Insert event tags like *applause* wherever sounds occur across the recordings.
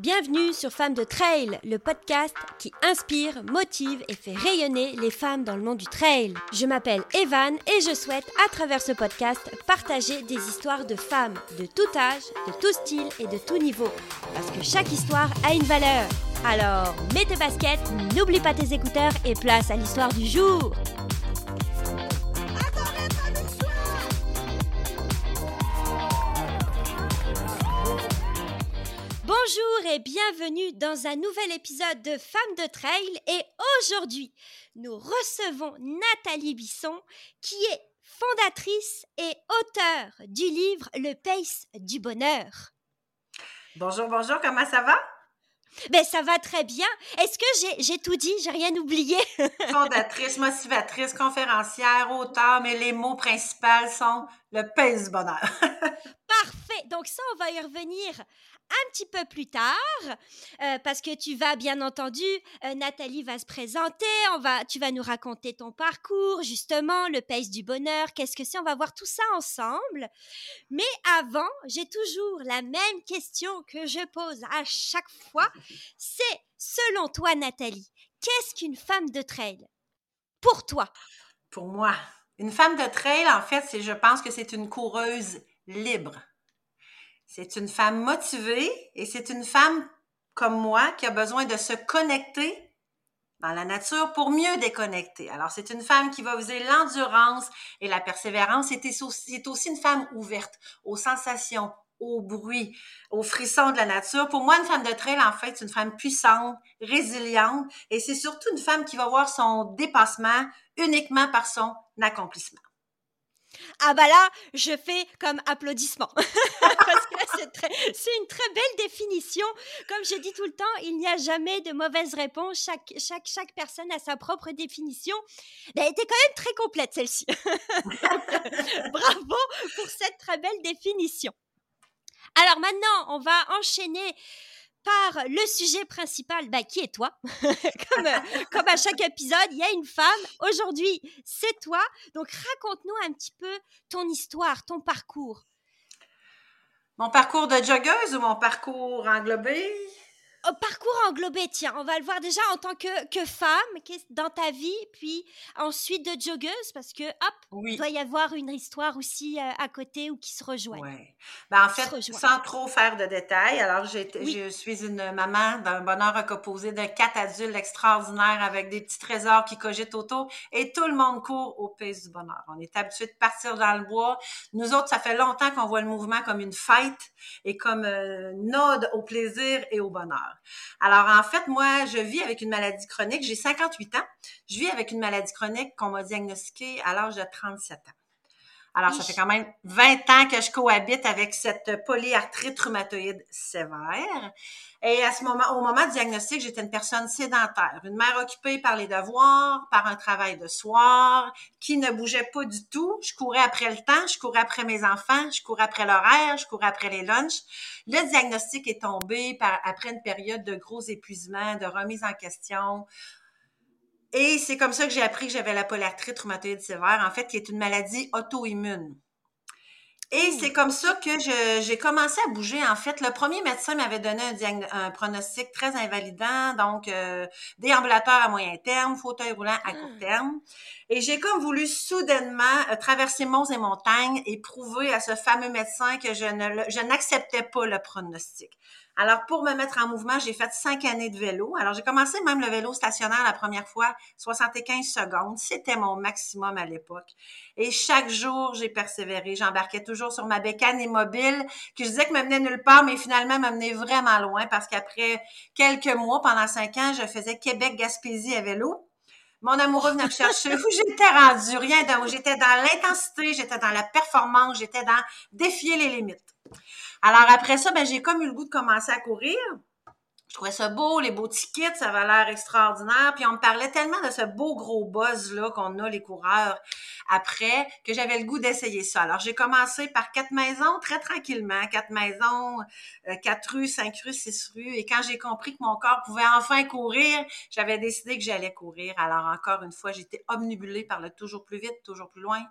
Bienvenue sur Femmes de Trail, le podcast qui inspire, motive et fait rayonner les femmes dans le monde du trail. Je m'appelle Evan et je souhaite, à travers ce podcast, partager des histoires de femmes de tout âge, de tout style et de tout niveau. Parce que chaque histoire a une valeur. Alors, mets tes baskets, n'oublie pas tes écouteurs et place à l'histoire du jour. Bonjour et bienvenue dans un nouvel épisode de Femmes de Trail et aujourd'hui nous recevons Nathalie Bisson qui est fondatrice et auteure du livre Le Pace du Bonheur. Bonjour, bonjour, comment ça va? Ben, ça va très bien. Est-ce que j'ai tout dit? J'ai rien oublié? *laughs* Fondatrice, motivatrice, conférencière, auteur, mais les mots principaux sont le pace du bonheur. *laughs* Parfait. Donc ça, on va y revenir un petit peu plus tard, euh, parce que tu vas, bien entendu, euh, Nathalie va se présenter, on va, tu vas nous raconter ton parcours, justement, le pace du bonheur, qu'est-ce que c'est, on va voir tout ça ensemble. Mais avant, j'ai toujours la même question que je pose à chaque fois, c'est, selon toi, Nathalie, qu'est-ce qu'une femme de trail? Pour toi. Pour moi, une femme de trail, en fait, je pense que c'est une coureuse libre c'est une femme motivée et c'est une femme comme moi qui a besoin de se connecter dans la nature pour mieux déconnecter. Alors, c'est une femme qui va user l'endurance et la persévérance. C'est aussi une femme ouverte aux sensations, au bruit, aux frissons de la nature. Pour moi, une femme de trail, en fait, c'est une femme puissante, résiliente et c'est surtout une femme qui va voir son dépassement uniquement par son accomplissement. Ah bah là, je fais comme applaudissement. *laughs* Parce que c'est, une très belle définition. Comme je dis tout le temps, il n'y a jamais de mauvaise réponse. Chaque, chaque, chaque personne a sa propre définition. Elle était quand même très complète, celle-ci. *laughs* bravo pour cette très belle définition. Alors maintenant, on va enchaîner par le sujet principal, bah, qui est toi? *laughs* Comme, *laughs* comme à chaque épisode, il y a une femme. Aujourd'hui, c'est toi. Donc raconte-nous un petit peu ton histoire, ton parcours. Mon parcours de joggeuse ou mon parcours englobé? Parcours englobé, tiens, on va le voir déjà en tant que, que femme dans ta vie, puis ensuite de joggeuse, parce que hop, il doit y avoir une histoire aussi euh, à côté ou qui se rejoint. Oui. Ben, en fait, sans trop faire de détails, alors je suis une maman d'un bonheur recomposé de quatre adultes extraordinaires avec des petits trésors qui cogitent autour et tout le monde court au pays du bonheur. On est habitué de partir dans le bois. Nous autres, ça fait longtemps qu'on voit le mouvement comme une fête et comme euh, une ode au plaisir et au bonheur. Alors, en fait, moi, je vis avec une maladie chronique. J'ai 58 ans. Je vis avec une maladie chronique qu'on m'a diagnostiquée à l'âge de 37 ans. Alors, ça fait quand même 20 ans que je cohabite avec cette polyarthrite rhumatoïde sévère. Et à ce moment, au moment du diagnostic, j'étais une personne sédentaire, une mère occupée par les devoirs, par un travail de soir, qui ne bougeait pas du tout. Je courais après le temps, je courais après mes enfants, je courais après l'horaire, je courais après les lunchs. Le diagnostic est tombé par, après une période de gros épuisement, de remise en question. Et c'est comme ça que j'ai appris que j'avais la polyarthrite rhumatoïde sévère, en fait, qui est une maladie auto-immune. Et c'est comme ça que j'ai commencé à bouger. En fait, le premier médecin m'avait donné un, pronostic très invalidant, donc euh, déambulateur à moyen terme, fauteuil roulant à court ah. terme. Et j'ai comme voulu soudainement euh, traverser monts et montagnes et prouver à ce fameux médecin que je je n'acceptais pas le pronostic. Alors, pour me mettre en mouvement, j'ai fait cinq années de vélo. Alors, j'ai commencé même le vélo stationnaire la première fois, 75 secondes. C'était mon maximum à l'époque. Et chaque jour, j'ai persévéré. J'embarquais toujours sur ma bécane immobile, que je disais que me menait nulle part, mais finalement, me menait vraiment loin parce qu'après quelques mois, pendant cinq ans, je faisais Québec-Gaspésie à vélo. Mon amoureux venait me chercher où j'étais rendue, rien donc J'étais dans l'intensité, j'étais dans la performance, j'étais dans défier les limites. Alors après ça, ben, j'ai comme eu le goût de commencer à courir. Je trouvais ça beau, les beaux tickets, ça avait l'air extraordinaire. Puis on me parlait tellement de ce beau gros buzz-là qu'on a, les coureurs, après, que j'avais le goût d'essayer ça. Alors j'ai commencé par quatre maisons, très tranquillement. Quatre maisons, euh, quatre rues, cinq rues, six rues. Et quand j'ai compris que mon corps pouvait enfin courir, j'avais décidé que j'allais courir. Alors encore une fois, j'étais omnibulée par le toujours plus vite, toujours plus loin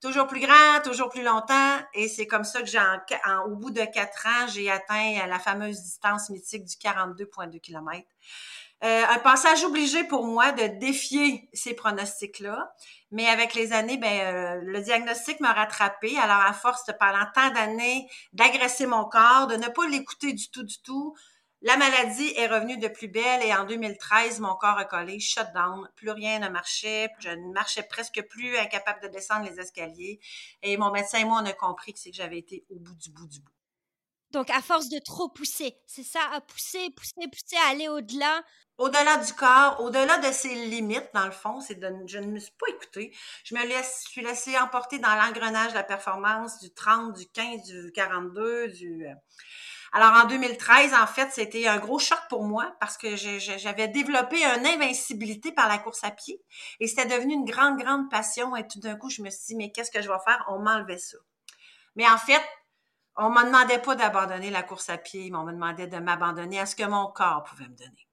toujours plus grand, toujours plus longtemps. Et c'est comme ça que j'ai, au bout de quatre ans, j'ai atteint la fameuse distance mythique du 42,2 km. Euh, un passage obligé pour moi de défier ces pronostics-là. Mais avec les années, ben, euh, le diagnostic m'a rattrapé. Alors, à force de, pendant tant d'années, d'agresser mon corps, de ne pas l'écouter du tout, du tout, la maladie est revenue de plus belle et en 2013, mon corps a collé, shutdown, plus rien ne marchait, je ne marchais presque plus, incapable de descendre les escaliers. Et mon médecin et moi, on a compris que c'est que j'avais été au bout du bout du bout. Donc, à force de trop pousser, c'est ça, à pousser, pousser, pousser, à aller au-delà? Au-delà du corps, au-delà de ses limites, dans le fond, c'est de, je ne me suis pas écoutée. Je me laisse, suis laissée emporter dans l'engrenage de la performance du 30, du 15, du 42, du, euh, alors en 2013, en fait, c'était un gros choc pour moi parce que j'avais développé une invincibilité par la course à pied et c'était devenu une grande, grande passion et tout d'un coup, je me suis dit, mais qu'est-ce que je vais faire? On m'enlevait ça. Mais en fait, on ne me demandait pas d'abandonner la course à pied, mais on me demandait de m'abandonner à ce que mon corps pouvait me donner.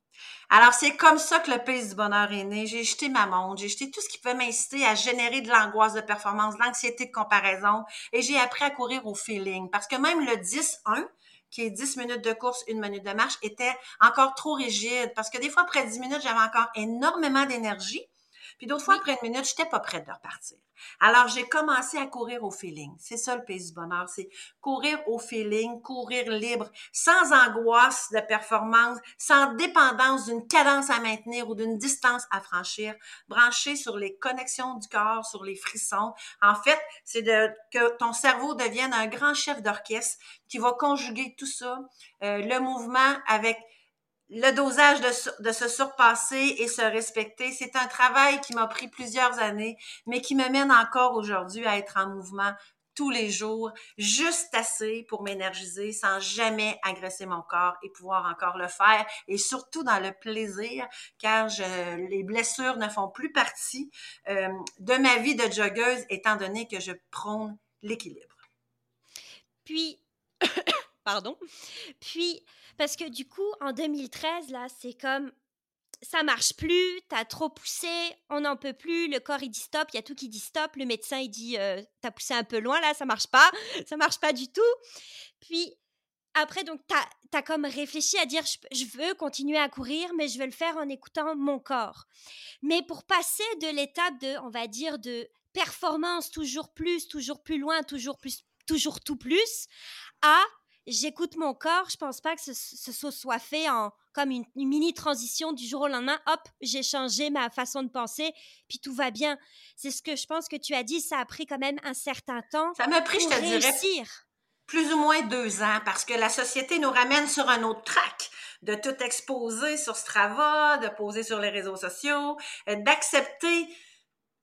Alors, c'est comme ça que le pays du bonheur est né. J'ai jeté ma montre, j'ai jeté tout ce qui pouvait m'inciter à générer de l'angoisse de performance, de l'anxiété de comparaison, et j'ai appris à courir au feeling. Parce que même le 10-1, qui est 10 minutes de course, une minute de marche, était encore trop rigide parce que des fois, après 10 minutes, j'avais encore énormément d'énergie. Puis d'autres fois, après une minute, je n'étais pas prête de repartir. Alors, j'ai commencé à courir au feeling. C'est ça le pays du bonheur, c'est courir au feeling, courir libre, sans angoisse de performance, sans dépendance d'une cadence à maintenir ou d'une distance à franchir, branché sur les connexions du corps, sur les frissons. En fait, c'est de que ton cerveau devienne un grand chef d'orchestre qui va conjuguer tout ça, euh, le mouvement avec le dosage de, se surpasser et se respecter, c'est un travail qui m'a pris plusieurs années, mais qui me mène encore aujourd'hui à être en mouvement tous les jours, juste assez pour m'énergiser sans jamais agresser mon corps et pouvoir encore le faire et surtout dans le plaisir car je, les blessures ne font plus partie euh, de ma vie de joggeuse étant donné que je prône l'équilibre. Puis, pardon, puis parce que du coup, en 2013, là, c'est comme ça marche plus, t'as trop poussé, on n'en peut plus, le corps il dit stop, il y a tout qui dit stop, le médecin il dit euh, t'as poussé un peu loin là, ça marche pas, ça marche pas du tout. Puis après, donc t'as as comme réfléchi à dire je, veux continuer à courir, mais je veux le faire en écoutant mon corps. Mais pour passer de l'étape de, on va dire, de performance toujours plus, toujours plus loin, toujours plus, toujours tout plus, à j'écoute mon corps. Je pense pas que ce, ce soit fait en comme une, mini transition du jour au lendemain. Hop, j'ai changé ma façon de penser, puis tout va bien. C'est ce que je pense que tu as dit. Ça a pris quand même un certain temps. Ça m'a pris, je te dirais, plus ou moins deux ans, parce que la société nous ramène sur un autre track de tout exposer sur Strava, de poser sur les réseaux sociaux, euh, d'accepter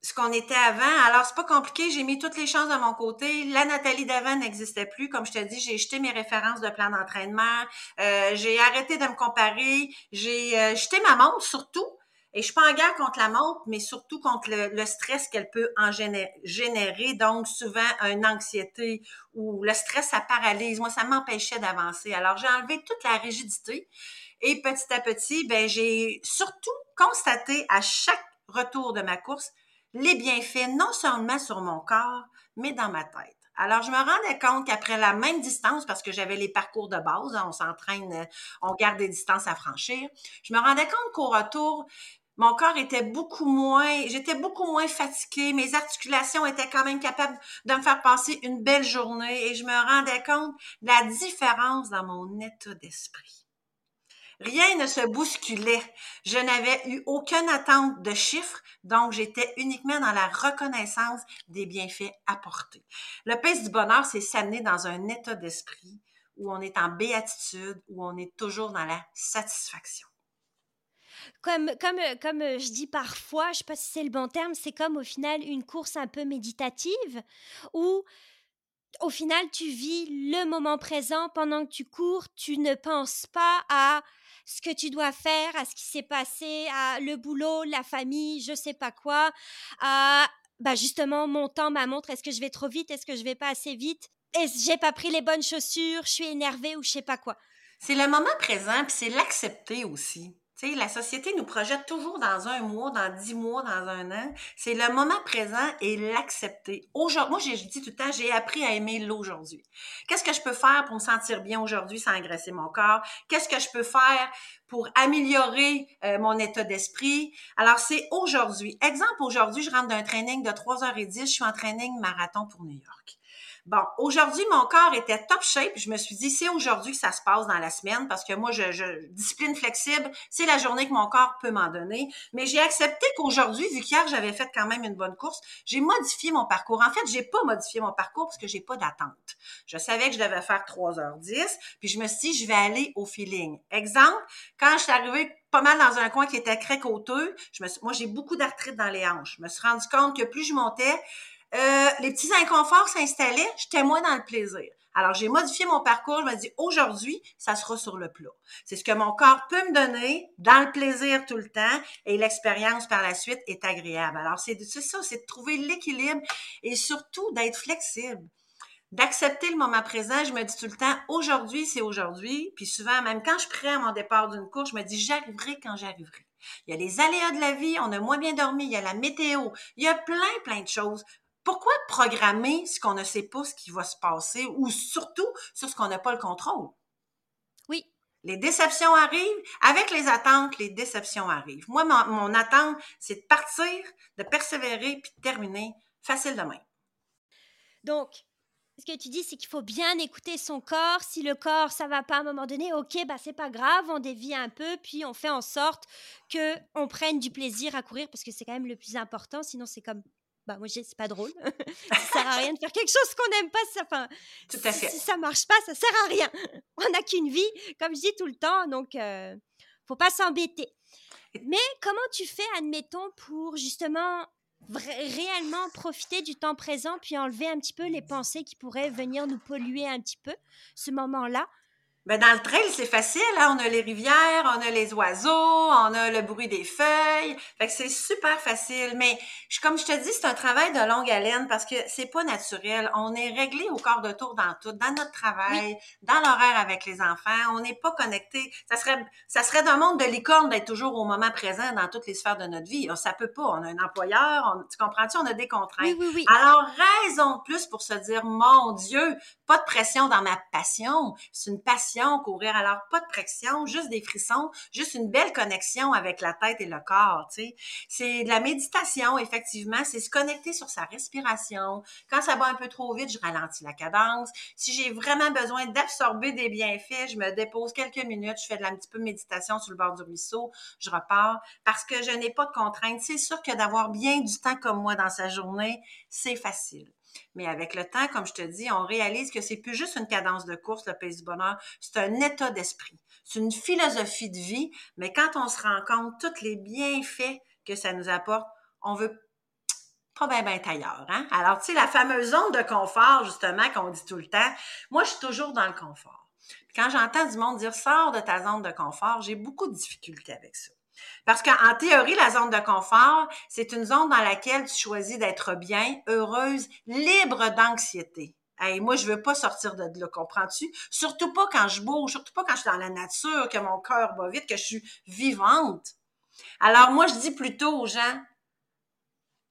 ce qu'on était avant. Alors, c'est pas compliqué. J'ai mis toutes les chances de mon côté. La Nathalie d'avant n'existait plus. Comme je te dis, j'ai jeté mes références de plan d'entraînement. Euh, j'ai arrêté de me comparer. J'ai euh, jeté ma montre surtout. Et je suis pas en guerre contre la montre, mais surtout contre le, stress qu'elle peut en générer, Donc, souvent, une anxiété ou le stress, ça paralyse. Moi, ça m'empêchait d'avancer. Alors, j'ai enlevé toute la rigidité. Et petit à petit, ben, j'ai surtout constaté à chaque retour de ma course les bienfaits non seulement sur mon corps, mais dans ma tête. Alors, je me rendais compte qu'après la même distance, parce que j'avais les parcours de base, hein, on s'entraîne, on garde des distances à franchir, je me rendais compte qu'au retour, mon corps était beaucoup moins, j'étais beaucoup moins fatiguée, mes articulations étaient quand même capables de me faire passer une belle journée et je me rendais compte de la différence dans mon état d'esprit. Rien ne se bousculait. Je n'avais eu aucune attente de chiffres, donc j'étais uniquement dans la reconnaissance des bienfaits apportés. Le pays du bonheur, c'est s'amener dans un état d'esprit où on est en béatitude, où on est toujours dans la satisfaction. Comme, comme, comme je dis parfois, je ne sais pas si c'est le bon terme, c'est comme au final une course un peu méditative où au final tu vis le moment présent pendant que tu cours, tu ne penses pas à ce que tu dois faire, à ce qui s'est passé, à le boulot, la famille, je sais pas quoi, à bah justement mon temps, ma montre, est-ce que je vais trop vite, est-ce que je vais pas assez vite, est-ce j'ai pas pris les bonnes chaussures, je suis énervée ou je sais pas quoi. C'est le moment présent, puis c'est l'accepter aussi. La société nous projette toujours dans un mois, dans dix mois, dans un an. C'est le moment présent et l'accepter. Aujourd'hui, moi, j'ai dit tout le temps, j'ai appris à aimer l'aujourd'hui. Qu'est-ce que je peux faire pour me sentir bien aujourd'hui sans agresser mon corps? Qu'est-ce que je peux faire pour améliorer euh, mon état d'esprit? Alors, c'est aujourd'hui. Exemple, aujourd'hui, je rentre d'un training de 3h10, je suis en training marathon pour New York. Bon, aujourd'hui, mon corps était top shape. Je me suis dit, c'est aujourd'hui que ça se passe dans la semaine parce que moi, je, je discipline flexible, c'est la journée que mon corps peut m'en donner. Mais j'ai accepté qu'aujourd'hui, vu qu'hier, j'avais fait quand même une bonne course, j'ai modifié mon parcours. En fait, j'ai pas modifié mon parcours parce que j'ai pas d'attente. Je savais que je devais faire 3h10, puis je me suis dit, je vais aller au feeling. Exemple, quand je suis arrivée pas mal dans un coin qui était très côteux, je me moi, j'ai beaucoup d'arthrite dans les hanches. Je me suis rendu compte que plus je montais, euh, les petits inconforts s'installaient, j'étais moins dans le plaisir. Alors, j'ai modifié mon parcours. Je me dis, aujourd'hui, ça sera sur le plat. C'est ce que mon corps peut me donner dans le plaisir tout le temps et l'expérience par la suite est agréable. Alors, c'est ça, c'est de trouver l'équilibre et surtout d'être flexible d'accepter le moment présent. Je me dis tout le temps, aujourd'hui, c'est aujourd'hui. Puis souvent, même quand je prends mon départ d'une course, je me dis, j'arriverai quand j'arriverai. Il y a les aléas de la vie, on a moins bien dormi, il y a la météo, il y a plein, plein de choses pourquoi programmer ce qu'on ne sait pas ce qui va se passer ou surtout sur ce qu'on n'a pas le contrôle? Oui. Les déceptions arrivent. Avec les attentes, les déceptions arrivent. Moi, mon, attente, c'est de partir, de persévérer puis de terminer facile demain. Donc, ce que tu dis, c'est qu'il faut bien écouter son corps. Si le corps, ça va pas à un moment donné, ok, bah c'est pas grave, on dévie un peu, puis on fait en sorte que on prenne du plaisir à courir parce que c'est quand même le plus important. Sinon, c'est comme bah moi c'est pas drôle. *laughs* *laughs* ça sert à rien de faire quelque chose qu'on n'aime pas. Ça, enfin, tout à fait. Si, ça marche pas, ça sert à rien. *laughs* On n'a qu'une vie, comme je dis tout le temps, donc euh, faut pas s'embêter. Mais comment tu fais, admettons, pour justement réellement profiter du temps présent, puis enlever un petit peu les pensées qui pourraient venir nous polluer un petit peu ce moment-là? Ben dans le trail, c'est facile. Hein? On a les rivières, on a les oiseaux, on a le bruit des feuilles. Fait que c'est super facile. Mais comme je te dis, c'est un travail de longue haleine parce que c'est pas naturel. On est réglé au corps de tour dans tout, dans notre travail, dans l'horaire avec les enfants. On n'est pas connecté. Ça serait, ça serait d'un monde de licorne d'être toujours au moment présent dans toutes les sphères de notre vie. Ça peut pas. On a un employeur. tu comprends-tu? On a des contraintes. Oui, oui, Alors, raison de plus pour se dire, mon Dieu, pas de pression dans ma passion. C'est une passion courir. Alors, pas de pression, juste des frissons, juste une belle connexion avec la tête et le corps. C'est de la méditation, effectivement, c'est se connecter sur sa respiration. Quand ça va un peu trop vite, je ralentis la cadence. Si j'ai vraiment besoin d'absorber des bienfaits, je me dépose quelques minutes, je fais de la petit peu de méditation sur le bord du ruisseau, je repars parce que je n'ai pas de contraintes. C'est sûr que d'avoir bien du temps comme moi dans sa journée, c'est facile. Mais avec le temps, comme je te dis, on réalise que c'est plus juste une cadence de course, le pays du bonheur, c'est un état d'esprit. C'est une philosophie de vie, mais quand on se rend compte tous les bienfaits que ça nous apporte, on veut pas bien ben ailleurs. Hein? Alors, tu sais, la fameuse zone de confort, justement, qu'on dit tout le temps, moi, je suis toujours dans le confort. quand j'entends du monde dire « sors de ta zone de confort », j'ai beaucoup de difficultés avec ça. Parce qu'en théorie, la zone de confort, c'est une zone dans laquelle tu choisis d'être bien, heureuse, libre d'anxiété. Hey, moi, je veux pas sortir de là, comprends-tu? Surtout pas quand je bouge, surtout pas quand je suis dans la nature, que mon cœur bat vite, que je suis vivante. Alors, moi, je dis plutôt aux gens,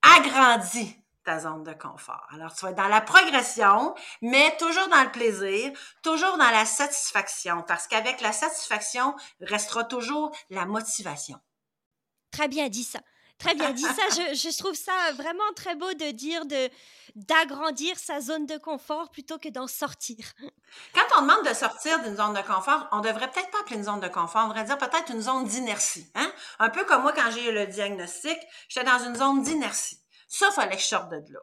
agrandis ta zone de confort. Alors, tu vas être dans la progression, mais toujours dans le plaisir, toujours dans la satisfaction, parce qu'avec la satisfaction restera toujours la motivation. Très bien dit ça. Très bien dit ça. Je, trouve ça vraiment très beau de dire de d'agrandir sa zone de confort plutôt que d'en sortir. Quand on demande de sortir d'une zone de confort, on devrait peut-être pas appeler une zone de confort, on devrait dire peut-être une zone d'inertie. Hein? Un peu comme moi quand j'ai eu le diagnostic, j'étais dans une zone d'inertie. Ça, fallait que je sorte de là.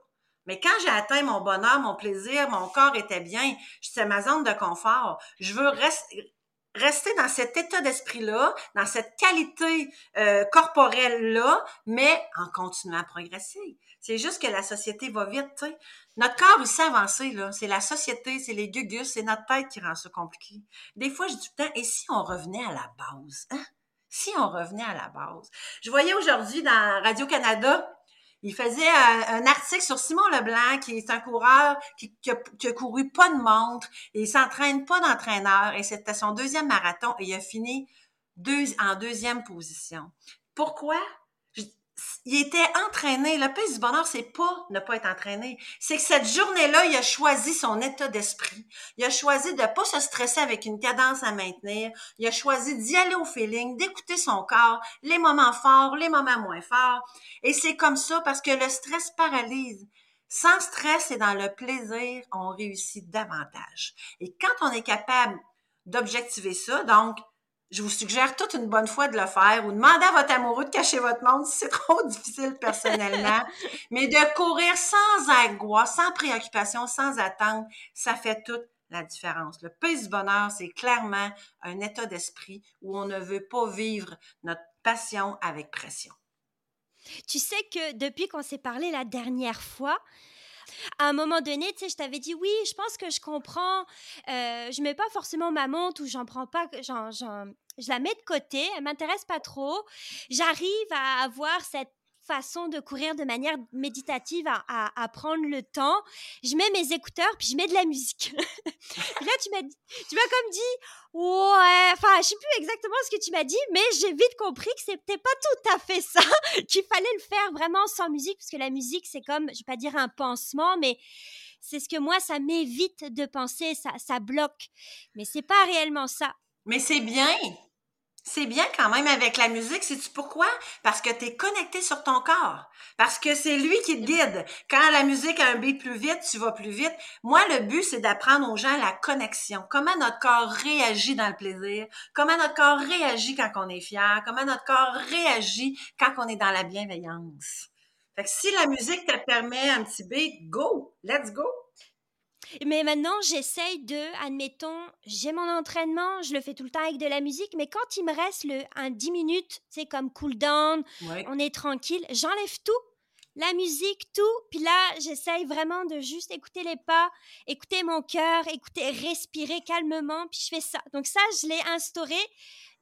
Mais quand j'ai atteint mon bonheur, mon plaisir, mon corps était bien, c'est ma zone de confort. Je veux rester dans cet état d'esprit-là, dans cette qualité euh, corporelle-là, mais en continuant à progresser. C'est juste que la société va vite. Notre corps, il sait avancer. C'est la société, c'est les gugus, c'est notre tête qui rend ça compliqué. Des fois, je dis temps, et si on revenait à la base, hein? Si on revenait à la base? Je voyais aujourd'hui dans Radio-Canada, il faisait un, article sur Simon Leblanc, qui est un coureur qui, qui, a, couru pas de montre et il s'entraîne pas d'entraîneur. Et c'était son deuxième marathon et il a fini en deuxième position. Pourquoi? Il était entraîné. Le pays du bonheur, c'est pas ne pas être entraîné. C'est que cette journée-là, il a choisi son état d'esprit. Il a choisi de pas se stresser avec une cadence à maintenir. Il a choisi d'y aller au feeling, d'écouter son corps, les moments forts, les moments moins forts. Et c'est comme ça parce que le stress paralyse. Sans stress et dans le plaisir, on réussit davantage. Et quand on est capable d'objectiver ça, donc je vous suggère toute une bonne fois de le faire ou demandez à votre amoureux de cacher votre monde si c'est trop *laughs* difficile personnellement. *laughs* Mais de courir sans angoisse, sans préoccupation, sans attente, ça fait toute la différence. Le pays du bonheur, c'est clairement un état d'esprit où on ne veut pas vivre notre passion avec pression. Tu sais que depuis qu'on s'est parlé la dernière fois, à un moment donné, tu sais, je t'avais dit oui, je pense que je comprends. Euh, je mets pas forcément ma montre ou j'en prends pas, je la mets de côté. Elle m'intéresse pas trop. J'arrive à avoir cette façon de courir de manière méditative, à, prendre le temps. Je mets mes écouteurs, puis je mets de la musique. *laughs* là, tu m'as, tu m'as comme dit, ouais, enfin, je sais plus exactement ce que tu m'as dit, mais j'ai vite compris que c'était pas tout à fait ça, *laughs* qu'il fallait le faire vraiment sans musique, parce que la musique, c'est comme, je vais pas dire un pansement, mais c'est ce que moi, ça m'évite de penser, ça, ça bloque. Mais c'est pas réellement ça. Mais c'est bien. C'est bien quand même avec la musique. Sais-tu pourquoi? Parce que tu es connecté sur ton corps. Parce que c'est lui qui te guide. Quand la musique a un beat plus vite, tu vas plus vite. Moi, le but, c'est d'apprendre aux gens la connexion. Comment notre corps réagit dans le plaisir. Comment notre corps réagit quand on est fier. Comment notre corps réagit quand on est dans la bienveillance. Fait que si la musique te permet un petit beat, go! Let's go! Mais maintenant, j'essaye de, admettons, j'ai mon entraînement, je le fais tout le temps avec de la musique, mais quand il me reste le, un 10 minutes, c'est comme cool down, on est tranquille, j'enlève tout, la musique, tout, puis là, j'essaye vraiment de juste écouter les pas, écouter mon cœur, écouter, respirer calmement, puis je fais ça. Donc ça, je l'ai instauré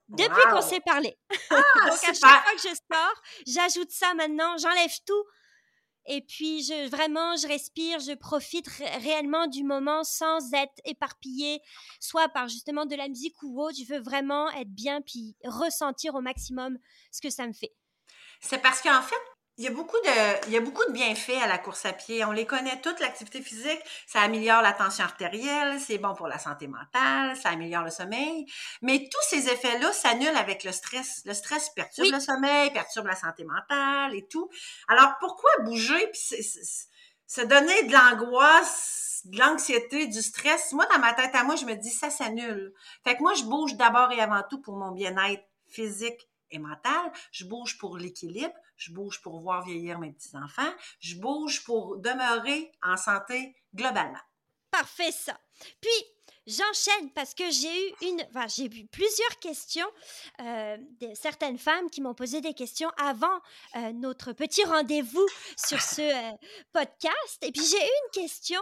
depuis qu'on s'est parlé. Ah, *laughs* Donc à chaque fois que je sors, j'ajoute ça maintenant, j'enlève tout et puis, je, vraiment, je respire, je profite réellement du moment sans être éparpillée, soit par justement de la musique ou autre. Je veux vraiment être bien puis ressentir au maximum ce que ça me fait. C'est parce qu'en fait, il y, a beaucoup de, il y a beaucoup de bienfaits à la course à pied. On les connaît toutes, l'activité physique. Ça améliore la tension artérielle, c'est bon pour la santé mentale, ça améliore le sommeil. Mais tous ces effets-là s'annulent avec le stress. Le stress perturbe le sommeil, perturbe la santé mentale et tout. Alors, pourquoi bouger puis se donner de l'angoisse, de l'anxiété, du stress? Moi, dans ma tête à moi, je me dis, ça s'annule. Fait que moi, je bouge d'abord et avant tout pour mon bien-être physique et mental. Je bouge pour l'équilibre je bouge pour voir vieillir mes petits-enfants, je bouge pour demeurer en santé globalement. Parfait ça. Puis, J'enchaîne parce que j'ai eu une, enfin, j'ai eu plusieurs questions euh, de certaines femmes qui m'ont posé des questions avant euh, notre petit rendez-vous sur ce euh, podcast. Et puis j'ai eu une question.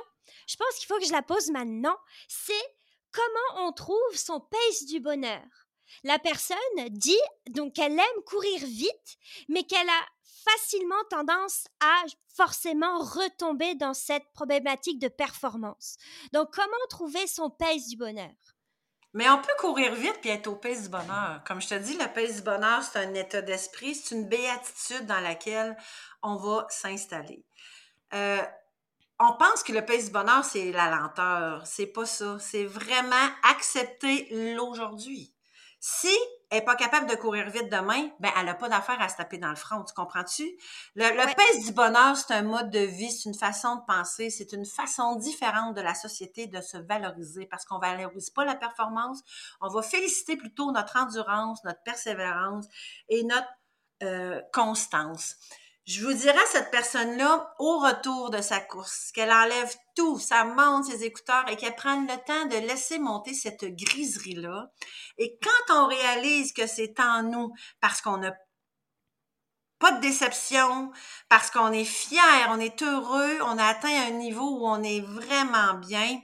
Je pense qu'il faut que je la pose maintenant. C'est comment on trouve son pace du bonheur? La personne dit donc qu'elle aime courir vite, mais qu'elle a facilement tendance à forcément retomber dans cette problématique de performance. Donc, comment trouver son pace du bonheur? Mais on peut courir vite puis être au pace du bonheur. Comme je te dis, le pace du bonheur, c'est un état d'esprit, c'est une béatitude dans laquelle on va s'installer. Euh, on pense que le pace du bonheur, c'est la lenteur. C'est pas ça. C'est vraiment accepter l'aujourd'hui. Si elle n'est pas capable de courir vite demain, ben elle n'a pas d'affaire à se taper dans le front, tu comprends-tu? Le, le du bonheur, c'est un mode de vie, c'est une façon de penser, c'est une façon différente de la société de se valoriser parce qu'on ne valorise pas la performance, on va féliciter plutôt notre endurance, notre persévérance et notre euh, constance je vous dirais à cette personne-là, au retour de sa course, qu'elle enlève tout, ça monte ses écouteurs et qu'elle prenne le temps de laisser monter cette griserie-là. Et quand on réalise que c'est en nous, parce qu'on n'a pas de déception, parce qu'on est fier, on est heureux, on a atteint un niveau où on est vraiment bien,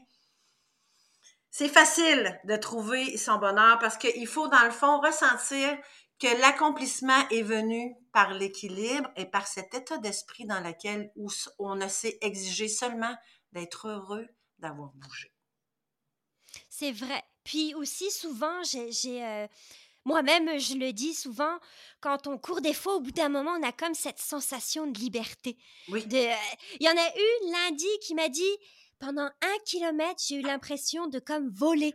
c'est facile de trouver son bonheur parce qu'il faut, dans le fond, ressentir que l'accomplissement est venu par l'équilibre et par cet état d'esprit dans lequel on ne s'est exigé seulement d'être heureux d'avoir bougé. C'est vrai. Puis aussi, souvent, j'ai, euh, Moi-même, je le dis souvent, quand on court des fois, au bout d'un moment, on a comme cette sensation de liberté. Oui. Euh, il y en a une lundi qui m'a dit, pendant un kilomètre, j'ai eu l'impression de comme voler.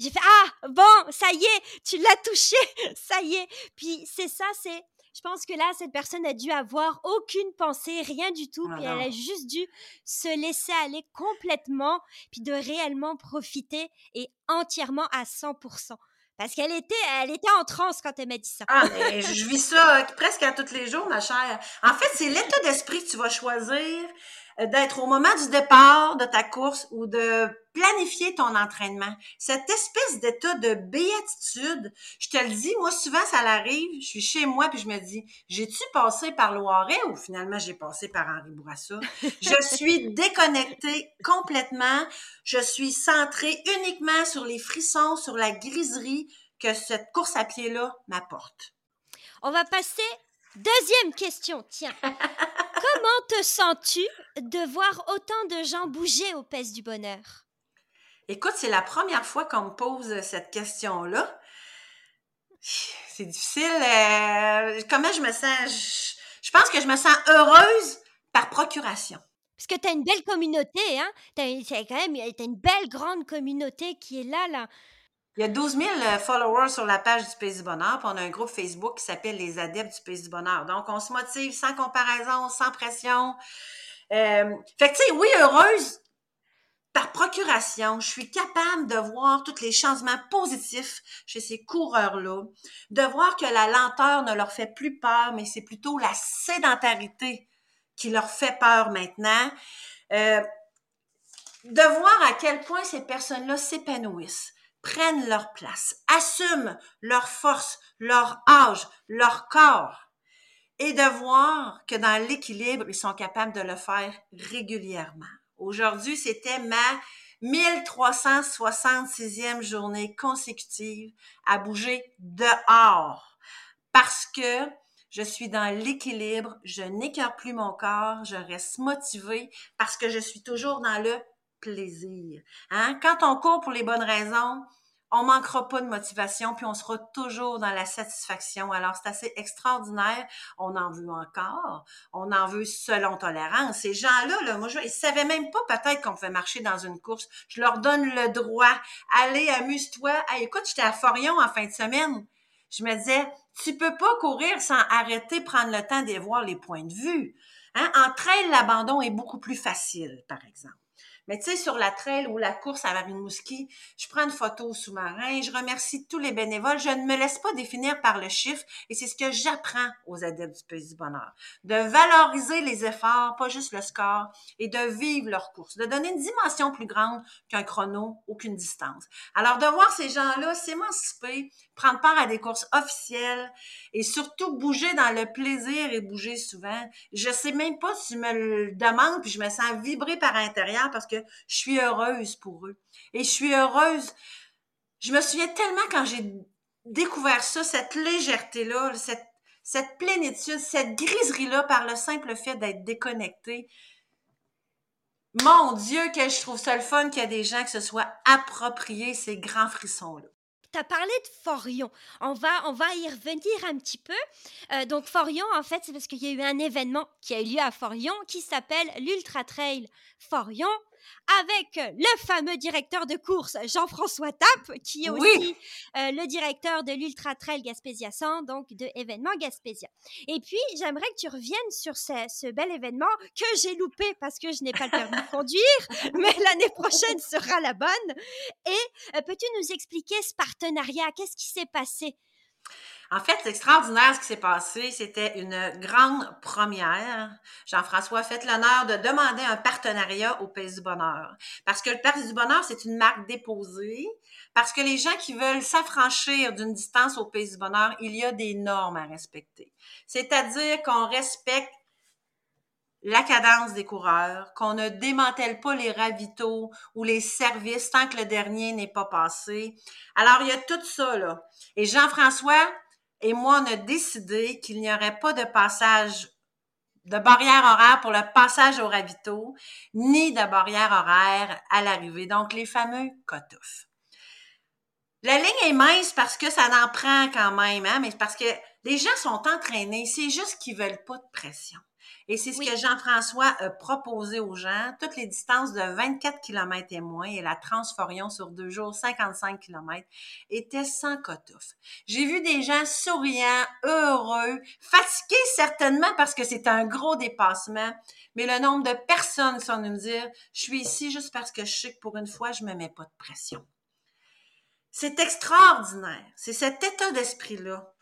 J'ai fait ah bon ça y est tu l'as touché *laughs* ça y est puis c'est ça c'est je pense que là cette personne a dû avoir aucune pensée rien du tout puis elle a juste dû se laisser aller complètement puis de réellement profiter et entièrement à 100%. Parce qu'elle était, elle était en transe quand elle m'a dit ça. Ah, mais je vis ça presque à tous les jours, ma chère. En fait, c'est l'état d'esprit que tu vas choisir euh, d'être au moment du départ de ta course ou de planifier ton entraînement. Cette espèce d'état de béatitude, je te le dis, moi souvent ça l'arrive, je suis chez moi puis je me dis, j'ai-tu passé par Loiret ou finalement j'ai passé par Henri Bourassa? je *laughs* suis déconnectée complètement, je suis centrée uniquement sur les frissons, sur la griserie que cette course à pied-là m'apporte. On va passer Deuxième question, tiens. *laughs* Comment te sens-tu de voir autant de gens bouger au Pèse du Bonheur? Écoute, c'est la première fois qu'on me pose cette question-là. C'est difficile. Euh, comment je me sens? Je, pense que je me sens heureuse par procuration. Parce que tu as une belle communauté, hein? Tu as, quand même as une belle grande communauté qui est là, là. Il y a 12 000 euh, followers sur la page du Pays du Bonheur, puis on a un groupe Facebook qui s'appelle Les Adeptes du Pays du Bonheur. Donc, on se motive sans comparaison, sans pression. Euh, fait que, tu sais, oui, heureuse, par procuration, je suis capable de voir tous les changements positifs chez ces coureurs-là, de voir que la lenteur ne leur fait plus peur, mais c'est plutôt la sédentarité qui leur fait peur maintenant. Euh, de voir à quel point ces personnes-là s'épanouissent, prennent leur place, assument leur force, leur âge, leur corps, et de voir que dans l'équilibre, ils sont capables de le faire régulièrement. Aujourd'hui, c'était ma 1366e journée consécutive à bouger dehors parce que je suis dans l'équilibre, je n'écarte plus mon corps, je reste motivée parce que je suis toujours dans le plaisir. Hein? Quand on court pour les bonnes raisons, on manquera pas de motivation, puis on sera toujours dans la satisfaction. Alors, c'est assez extraordinaire. On en veut encore. On en veut selon tolérance. Ces gens-là, là, moi, je, ils savaient même pas peut-être qu'on pouvait marcher dans une course. Je leur donne le droit. Allez, amuse-toi. écoute, j'étais à Forion en fin de semaine. Je me disais, tu peux pas courir sans arrêter, prendre le temps de voir les points de vue. Hein? L'abandon est beaucoup plus facile, par exemple. Mais tu sais, sur la trail ou la course à Marimouski, je prends une photo sous-marin, je remercie tous les bénévoles, je ne me laisse pas définir par le chiffre et c'est ce que j'apprends aux adeptes du Pays du Bonheur. De valoriser les efforts, pas juste le score, et de vivre leur course, de donner une dimension plus grande qu'un chrono ou qu'une distance. Alors, de voir ces gens-là s'émanciper, prendre part à des courses officielles et surtout bouger dans le plaisir et bouger souvent. Je sais même pas si je me le demande puis je me sens vibrer par l'intérieur parce que je suis heureuse pour eux. Et je suis heureuse. Je me souviens tellement quand j'ai découvert ça, cette légèreté-là, cette, cette plénitude, cette griserie-là par le simple fait d'être déconnecté. Mon Dieu, que je trouve ça le fun qu'il y a des gens qui se soient appropriés ces grands frissons-là tu as parlé de Forion. On va, on va y revenir un petit peu. Euh, donc, Forion, en fait, c'est parce qu'il y a eu un événement qui a eu lieu à Forion qui s'appelle l'Ultra Trail Forion avec le fameux directeur de course Jean-François Tapp, qui est aussi euh, le directeur de l'Ultra Trail Gaspésia 100, donc de événement Gaspésia. Et puis, j'aimerais que tu reviennes sur ce, bel événement que j'ai loupé parce que je n'ai pas le permis de conduire, *laughs* mais l'année prochaine sera la bonne. Et euh, peux-tu nous expliquer ce partenariat? Qu'est-ce qui s'est passé? En fait, c'est extraordinaire ce qui s'est passé. C'était une grande première. Jean-François a fait l'honneur de demander un partenariat au Pays du Bonheur. Parce que le Pays du Bonheur, c'est une marque déposée. Parce que les gens qui veulent s'affranchir d'une distance au Pays du Bonheur, il y a des normes à respecter. C'est-à-dire qu'on respecte la cadence des coureurs, qu'on ne démantèle pas les ravitaux ou les services tant que le dernier n'est pas passé. Alors, il y a tout ça, là. Et Jean-François, et moi, on a décidé qu'il n'y aurait pas de passage de barrière horaire pour le passage au ravito, ni de barrière horaire à l'arrivée. Donc, les fameux cut La ligne est mince parce que ça en prend quand même, hein, mais parce que les gens sont entraînés. C'est juste qu'ils veulent pas de pression. Et c'est ce que Jean-François a proposé aux gens. Toutes les distances de 24 km et moins et la Transforion sur deux jours, 55 km, étaient sans cut-off. J'ai vu des gens souriants, heureux, fatigués certainement parce que c'est un gros dépassement. Mais le nombre de personnes sont me dire, je suis ici juste parce que je sais que pour une fois, je me mets pas de pression. C'est extraordinaire. C'est cet état d'esprit-là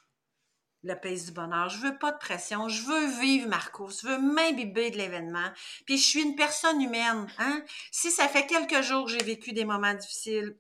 le pays du bonheur. Je veux pas de pression. Je veux vivre Marcos. Je veux m'imbiber de l'événement. Puis je suis une personne humaine. Hein? Si ça fait quelques jours que j'ai vécu des moments difficiles,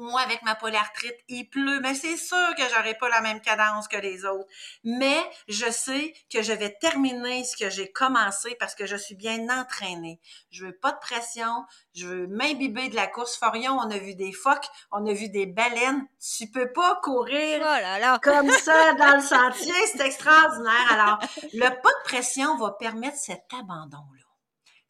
moi, avec ma polyarthrite, il pleut, mais c'est sûr que j'aurai pas la même cadence que les autres. Mais je sais que je vais terminer ce que j'ai commencé parce que je suis bien entraînée. Je veux pas de pression. Je veux m'imbiber de la course Forion. On a vu des phoques, on a vu des baleines. Tu peux pas courir oh comme ça *laughs* dans le sentier. C'est extraordinaire. Alors, le pas de pression va permettre cet abandon-là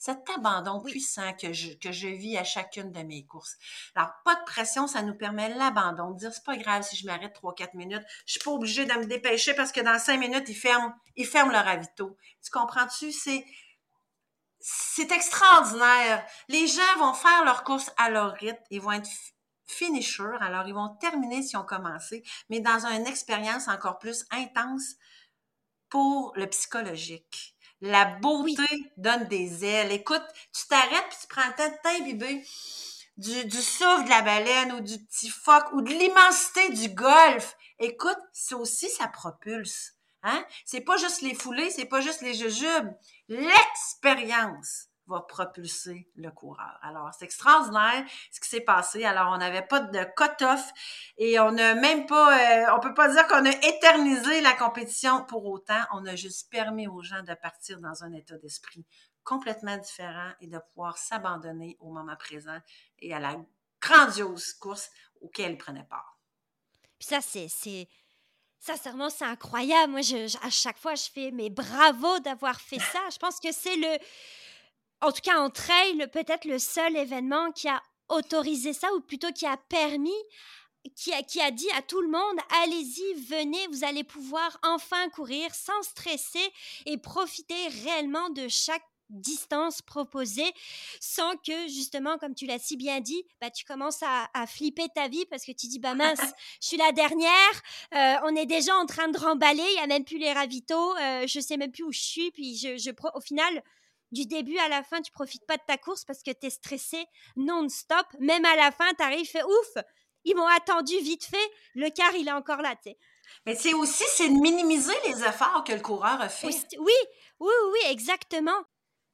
cet abandon puissant que je, que je vis à chacune de mes courses. Alors, pas de pression, ça nous permet l'abandon, de dire c'est pas grave si je m'arrête 3-4 minutes, je suis pas obligée de me dépêcher parce que dans 5 minutes, ils ferment, ils ferment le ravito. Tu comprends-tu? C'est, c'est extraordinaire. Les gens vont faire leur course à leur rythme, ils vont être finishers, alors ils vont terminer si ont commencé, mais dans une expérience encore plus intense pour le psychologique. La beauté donne des ailes. Écoute, tu t'arrêtes puis tu prends le temps de t'imbiber du, du souffle de la baleine ou du petit phoque ou de l'immensité du golfe. Écoute, c'est aussi, ça propulse. Hein? C'est pas juste les foulées, c'est pas juste les jujubes. L'expérience va propulser le coureur. Alors, c'est extraordinaire ce qui s'est passé. Alors, on n'avait pas de cut-off et on n'a même pas, euh, on peut pas dire qu'on a éternisé la compétition pour autant. On a juste permis aux gens de partir dans un état d'esprit complètement différent et de pouvoir s'abandonner au moment présent et à la grandiose course auquel ils prenaient part. Puis ça, c'est, sincèrement, c'est incroyable. Moi, à chaque fois, je fais mes bravo d'avoir fait ça. Je pense que c'est le, en tout cas en trail, peut-être le seul événement qui a autorisé ça, ou plutôt qui a permis, qui a, qui a dit à tout le monde, allez-y, venez, vous allez pouvoir enfin courir sans stresser et profiter réellement de chaque distance proposée sans que justement comme tu l'as si bien dit bah tu commences à, flipper ta vie parce que tu dis bah *laughs* mince je suis la dernière euh, on est déjà en train de remballer il y a même plus les ravitaux euh, je sais même plus où je suis puis je, je au final du début à la fin, tu profites pas de ta course parce que tu es stressé non-stop. Même à la fin, tu arrives, fait ouf, ils m'ont attendu vite fait, le quart, il est encore là, tu sais. Mais c'est aussi, c'est de minimiser les efforts que le coureur a fait. Oui, oui, oui, oui, exactement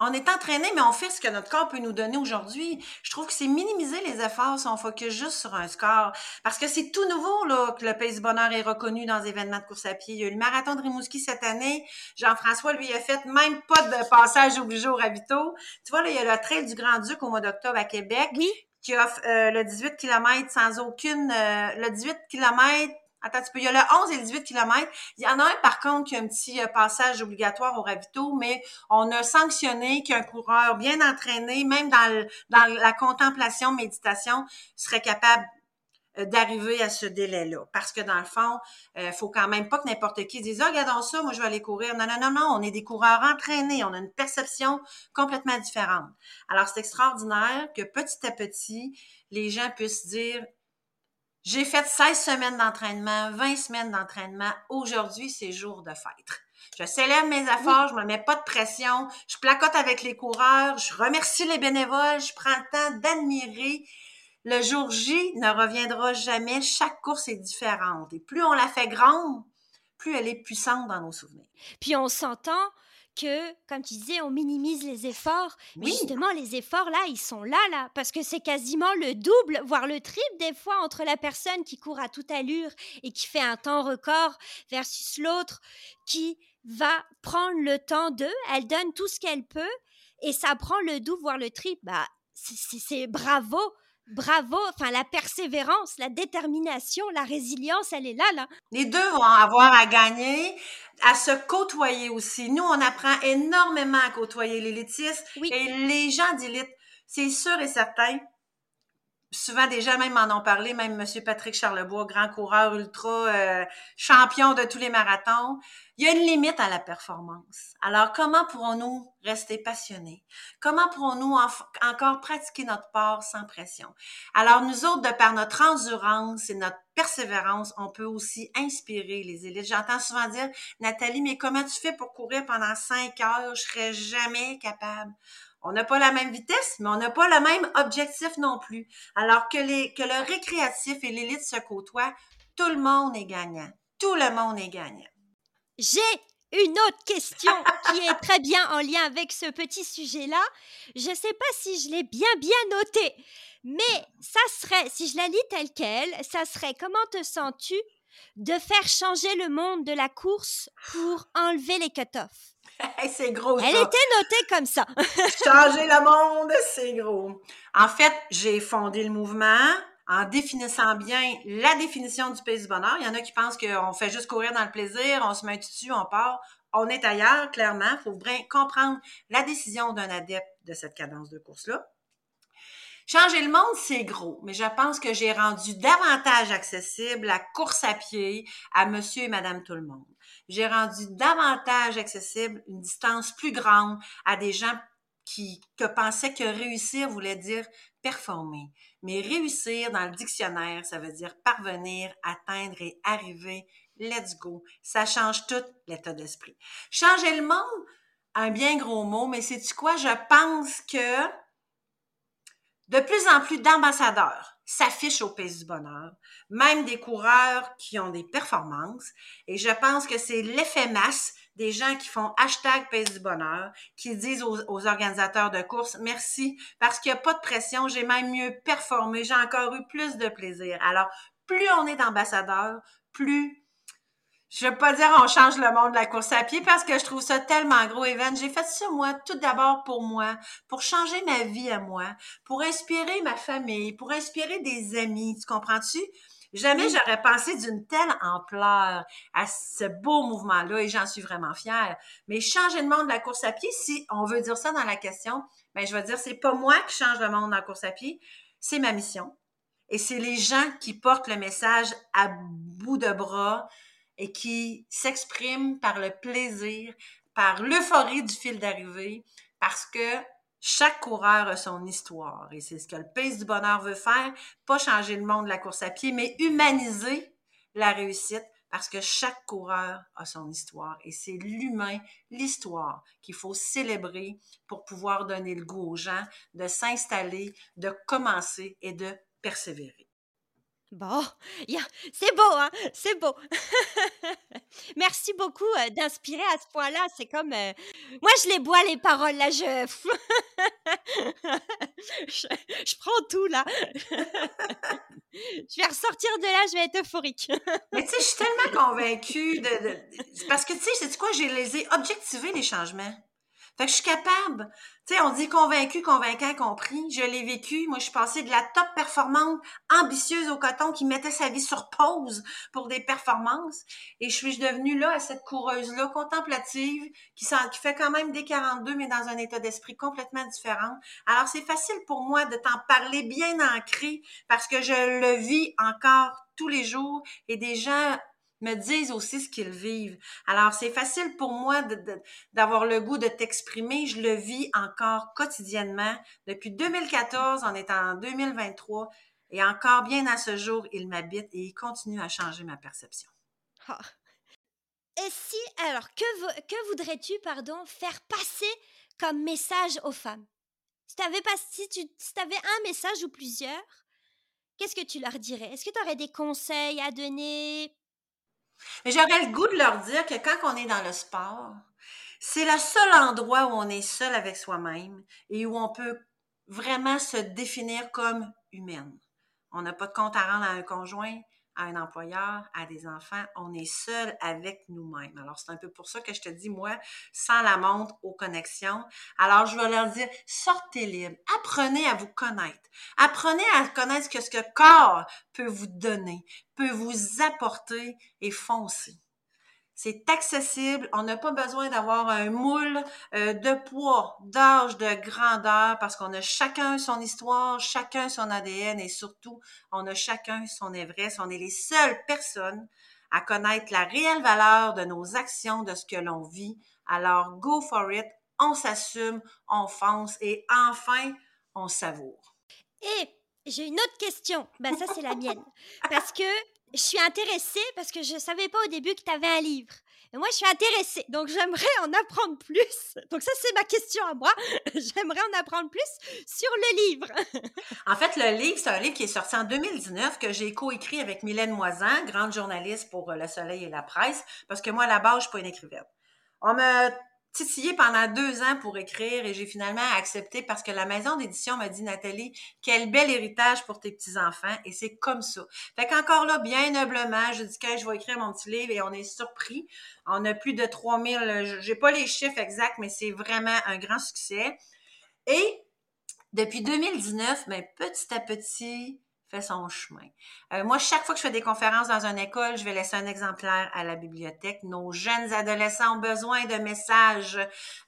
on est entraîné, mais on fait ce que notre corps peut nous donner aujourd'hui. Je trouve que c'est minimiser les efforts si on focus juste sur un score. Parce que c'est tout nouveau là, que le Pays du Bonheur est reconnu dans les événements de course à pied. Il y a eu le marathon de Rimouski cette année. Jean-François, lui, a fait même pas de passage obligé au ravito. Tu vois, là, il y a le trail du Grand-Duc au mois d'octobre à Québec. Oui. Qui offre euh, le 18 km sans aucune... Euh, le 18 km Attends, tu peux, il y a le 11 et le 18 km. Il y en a un, par contre, qui a un petit euh, passage obligatoire au ravito, mais on a sanctionné qu'un coureur bien entraîné, même dans, dans la contemplation, méditation, serait capable euh, d'arriver à ce délai-là. Parce que dans le fond, euh, faut quand même pas que n'importe qui dise, ah, regardons ça, moi je vais aller courir. Non, non, non, non, on est des coureurs entraînés, on a une perception complètement différente. Alors, c'est extraordinaire que petit à petit, les gens puissent dire, j'ai fait 16 semaines d'entraînement, 20 semaines d'entraînement. Aujourd'hui, c'est jour de fête. Je célèbre mes efforts, je me mets pas de pression, je placote avec les coureurs, je remercie les bénévoles, je prends le temps d'admirer. Le jour J ne reviendra jamais. Chaque course est différente. Et plus on la fait grande, plus elle est puissante dans nos souvenirs. Puis on s'entend, que, comme tu disais, on minimise les efforts. Mais justement, les efforts, là, ils sont là, là, parce que c'est quasiment le double, voire le triple des fois entre la personne qui court à toute allure et qui fait un temps record versus l'autre qui va prendre le temps d'eux. Elle donne tout ce qu'elle peut et ça prend le double, voire le triple. Bah, c'est bravo bravo, enfin la persévérance, la détermination, la résilience, elle est là, là. Les deux vont avoir à gagner, à se côtoyer aussi. Nous, on apprend énormément à côtoyer l'élitisme et les gens d'élite. C'est sûr et certain souvent des gens même m'en ont parlé, même M. Patrick Charlebois, grand coureur ultra, euh, champion de tous les marathons. Il y a une limite à la performance. Alors, comment pourrons-nous rester passionnés? Comment pourrons-nous encore pratiquer notre part sans pression? Alors, nous autres, de par notre endurance et notre persévérance, on peut aussi inspirer les élites. J'entends souvent dire, Nathalie, mais comment tu fais pour courir pendant cinq heures? Je serais jamais capable. On n'a pas la même vitesse, mais on n'a pas le même objectif non plus. Alors que, le récréatif et l'élite se côtoient, tout le monde est gagnant. Tout le monde est gagnant. J'ai une autre question qui est très bien en lien avec ce petit sujet-là. Je ne sais pas si je l'ai bien bien noté, mais ça serait, si je la lis telle qu'elle, ça serait comment te sens-tu de faire changer le monde de la course pour enlever les cut-offs? *laughs* c'est gros. Elle était notée comme ça. *laughs* Changer le monde, c'est gros. En fait, j'ai fondé le mouvement en définissant bien la définition du pays du bonheur. Il y en a qui pensent qu'on fait juste courir dans le plaisir, on se met dessus, on part. On est ailleurs, clairement. Il faut bien comprendre la décision d'un adepte de cette cadence de course-là. Changer le monde, c'est gros, mais je pense que j'ai rendu davantage accessible la course à pied à monsieur et madame tout le monde j'ai rendu davantage accessible une distance plus grande à des gens qui que pensaient que réussir voulait dire performer. Mais réussir dans le dictionnaire, ça veut dire parvenir, atteindre et arriver. Let's go. Ça change tout l'état d'esprit. Changer le monde, un bien gros mot, mais c'est tu quoi? Je pense que de plus en plus d'ambassadeurs s'affichent au Pays du Bonheur, même des coureurs qui ont des performances. Et je pense que c'est l'effet masse des gens qui font hashtag Pays du Bonheur, qui disent aux, organisateurs de course, merci, parce qu'il n'y a pas de pression, j'ai même mieux performé, j'ai encore eu plus de plaisir. Alors, plus on est d'ambassadeurs, plus je veux pas dire on change le monde de la course à pied parce que je trouve ça tellement gros, Evan. J'ai fait ça, moi, tout d'abord pour moi, pour changer ma vie à moi, pour inspirer ma famille, pour inspirer des amis. Tu comprends-tu? Jamais j'aurais pensé d'une telle ampleur à ce beau mouvement-là et j'en suis vraiment fière. Mais changer le monde de la course à pied, si on veut dire ça dans la question, ben je vais dire c'est pas moi qui change le monde de la course à pied, c'est ma mission. Et c'est les gens qui portent le message à bout de bras, et qui s'exprime par le plaisir, par l'euphorie du fil d'arrivée, parce que chaque coureur a son histoire. Et c'est ce que le Pays du Bonheur veut faire, pas changer le monde de la course à pied, mais humaniser la réussite parce que chaque coureur a son histoire et c'est l'humain, l'histoire qu'il faut célébrer pour pouvoir donner le goût aux gens de s'installer, de commencer et de persévérer. Bon, *laughs* c'est beau, hein? C'est beau. *laughs* Merci beaucoup euh, d'inspirer à ce point-là. C'est comme. Euh, moi, je les bois, les paroles, là. Je... *laughs* je... prends tout, là. je vais ressortir de là, je vais être euphorique. Mais tu sais, je suis tellement convaincue de. Parce que, tu sais, c'est quoi? J'ai les ai objectivés, les changements? Fait que je suis capable. Tu sais, on dit convaincu, convaincant, compris. Je l'ai vécu. Moi, je suis passée de la top performante, ambitieuse au coton, qui mettait sa vie sur pause pour des performances. Et je suis devenue là, à cette coureuse-là, contemplative, qui, qui fait quand même des 42, mais dans un état d'esprit complètement différent. Alors, c'est facile pour moi de t'en parler bien ancré parce que je le vis encore tous les jours et des gens me disent aussi ce qu'ils vivent. Alors, c'est facile pour moi d'avoir le goût de t'exprimer. Je le vis encore quotidiennement. Depuis 2014, on est en 2023 et encore bien à ce jour, il m'habite et il continue à changer ma perception. Ah. Et si, alors, que, que voudrais-tu, pardon, faire passer comme message aux femmes? Si si tu avais un message ou plusieurs, qu'est-ce que tu leur dirais? Est-ce que tu aurais des conseils à donner? Mais j'aurais le goût de leur dire que quand on est dans le sport, c'est le seul endroit où on est seul avec soi-même et où on peut vraiment se définir comme humaine. On n'a pas de compte à rendre à un conjoint, à un employeur, à des enfants. On est seul avec nous-mêmes. Alors, c'est un peu pour ça que je te dis, moi, sans la montre aux connexions. Alors, je vais leur dire, sortez libre. Apprenez à vous connaître. Apprenez à connaître ce que ce corps peut vous donner, peut vous apporter et foncer. C'est accessible. On n'a pas besoin d'avoir un moule euh, de poids, d'âge, de grandeur, parce qu'on a chacun son histoire, chacun son ADN et surtout, on a chacun son Everest. On est les seules personnes à connaître la réelle valeur de nos actions, de ce que l'on vit. Alors, go for it. On s'assume, on fonce et enfin, on savoure. Et j'ai une autre question. Ben, ça, c'est la mienne. Parce que je suis intéressée parce que je ne savais pas au début que tu avais un livre. Et moi, je suis intéressée, donc j'aimerais en apprendre plus. Donc ça, c'est ma question à moi. *laughs* J'aimerais en apprendre plus sur le livre. *laughs* en fait, le livre, c'est un livre qui est sorti en 2019 que j'ai coécrit avec Mylène Moisan, grande journaliste pour euh, Le Soleil et la Presse, parce que moi, à la base, je suis pas une écrivaine. On me titillé pendant deux ans pour écrire et j'ai finalement accepté parce que la maison d'édition m'a dit, Nathalie, quel bel héritage pour tes petits-enfants et c'est comme ça. Fait qu'encore là, bien noblement, je dis que je vais écrire mon petit livre et on est surpris. On a plus de 3000, j'ai pas les chiffres exacts, mais c'est vraiment un grand succès. Et depuis 2019, mais ben, petit à petit, fait son chemin. Euh, moi, chaque fois que je fais des conférences dans une école, je vais laisser un exemplaire à la bibliothèque. Nos jeunes adolescents ont besoin de messages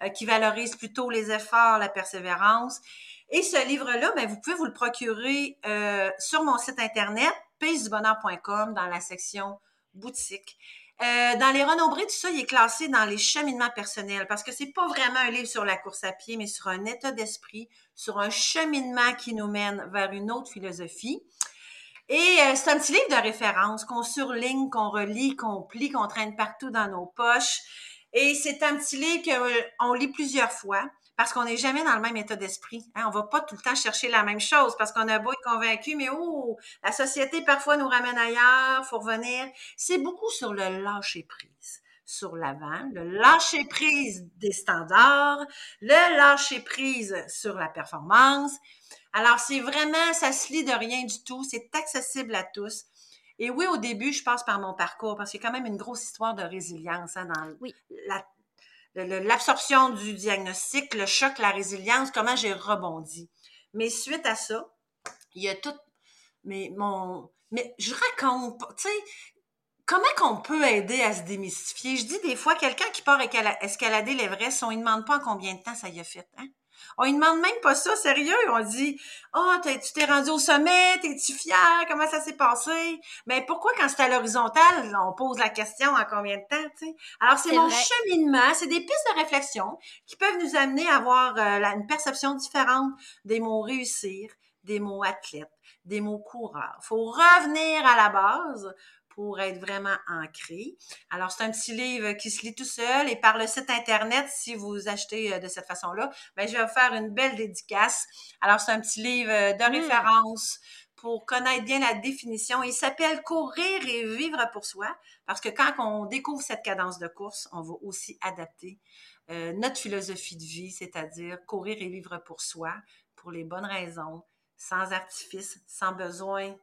euh, qui valorisent plutôt les efforts, la persévérance. Et ce livre-là, ben, vous pouvez vous le procurer euh, sur mon site internet, paysdubonheur.com, dans la section boutique. Dans les renombrés, tout ça, il est classé dans les cheminements personnels parce que c'est pas vraiment un livre sur la course à pied, mais sur un état d'esprit, sur un cheminement qui nous mène vers une autre philosophie. Et euh, c'est un petit livre de référence qu'on surligne, qu'on relit, qu'on plie, qu'on traîne partout dans nos poches. Et c'est un petit livre qu'on lit plusieurs fois parce qu'on n'est jamais dans le même état d'esprit. Hein? On va pas tout le temps chercher la même chose parce qu'on a beau être convaincu, mais oh, la société parfois nous ramène ailleurs, faut revenir. C'est beaucoup sur le lâcher prise sur l'avant, le lâcher prise des standards, le lâcher prise sur la performance. Alors, c'est vraiment, ça se lit de rien du tout, c'est accessible à tous. Et oui, au début, je passe par mon parcours parce qu'il y a quand même une grosse histoire de résilience hein, dans l'absorption du diagnostic, le choc, la résilience, comment j'ai rebondi. Mais suite à ça, il y a tout, mais mon, mais je raconte, tu sais, comment qu'on peut aider à se démystifier? Je dis des fois, quelqu'un qui part escalader l'Everest, on ne demande pas en combien de temps ça y a fait. Hein? On ne demande même pas ça, sérieux. On dit Oh, tu t'es rendu au sommet, t'es-tu fier? Comment ça s'est passé? Mais pourquoi quand c'est à l'horizontale, on pose la question en combien de temps? sais? Alors, c'est mon cheminement, c'est des pistes de réflexion qui peuvent nous amener à avoir euh, une perception différente des mots réussir, des mots athlète, des mots coureur. Il faut revenir à la base pour être vraiment ancré. Alors, c'est un petit livre qui se lit tout seul et par le site Internet, si vous achetez euh, de cette façon-là, ben, je vais vous faire une belle dédicace. Alors, c'est un petit livre euh, de mmh. référence pour connaître bien la définition. Il s'appelle Courir et vivre pour soi parce que quand on découvre cette cadence de course, on va aussi adapter euh, notre philosophie de vie, c'est-à-dire courir et vivre pour soi, pour les bonnes raisons, sans artifice, sans besoin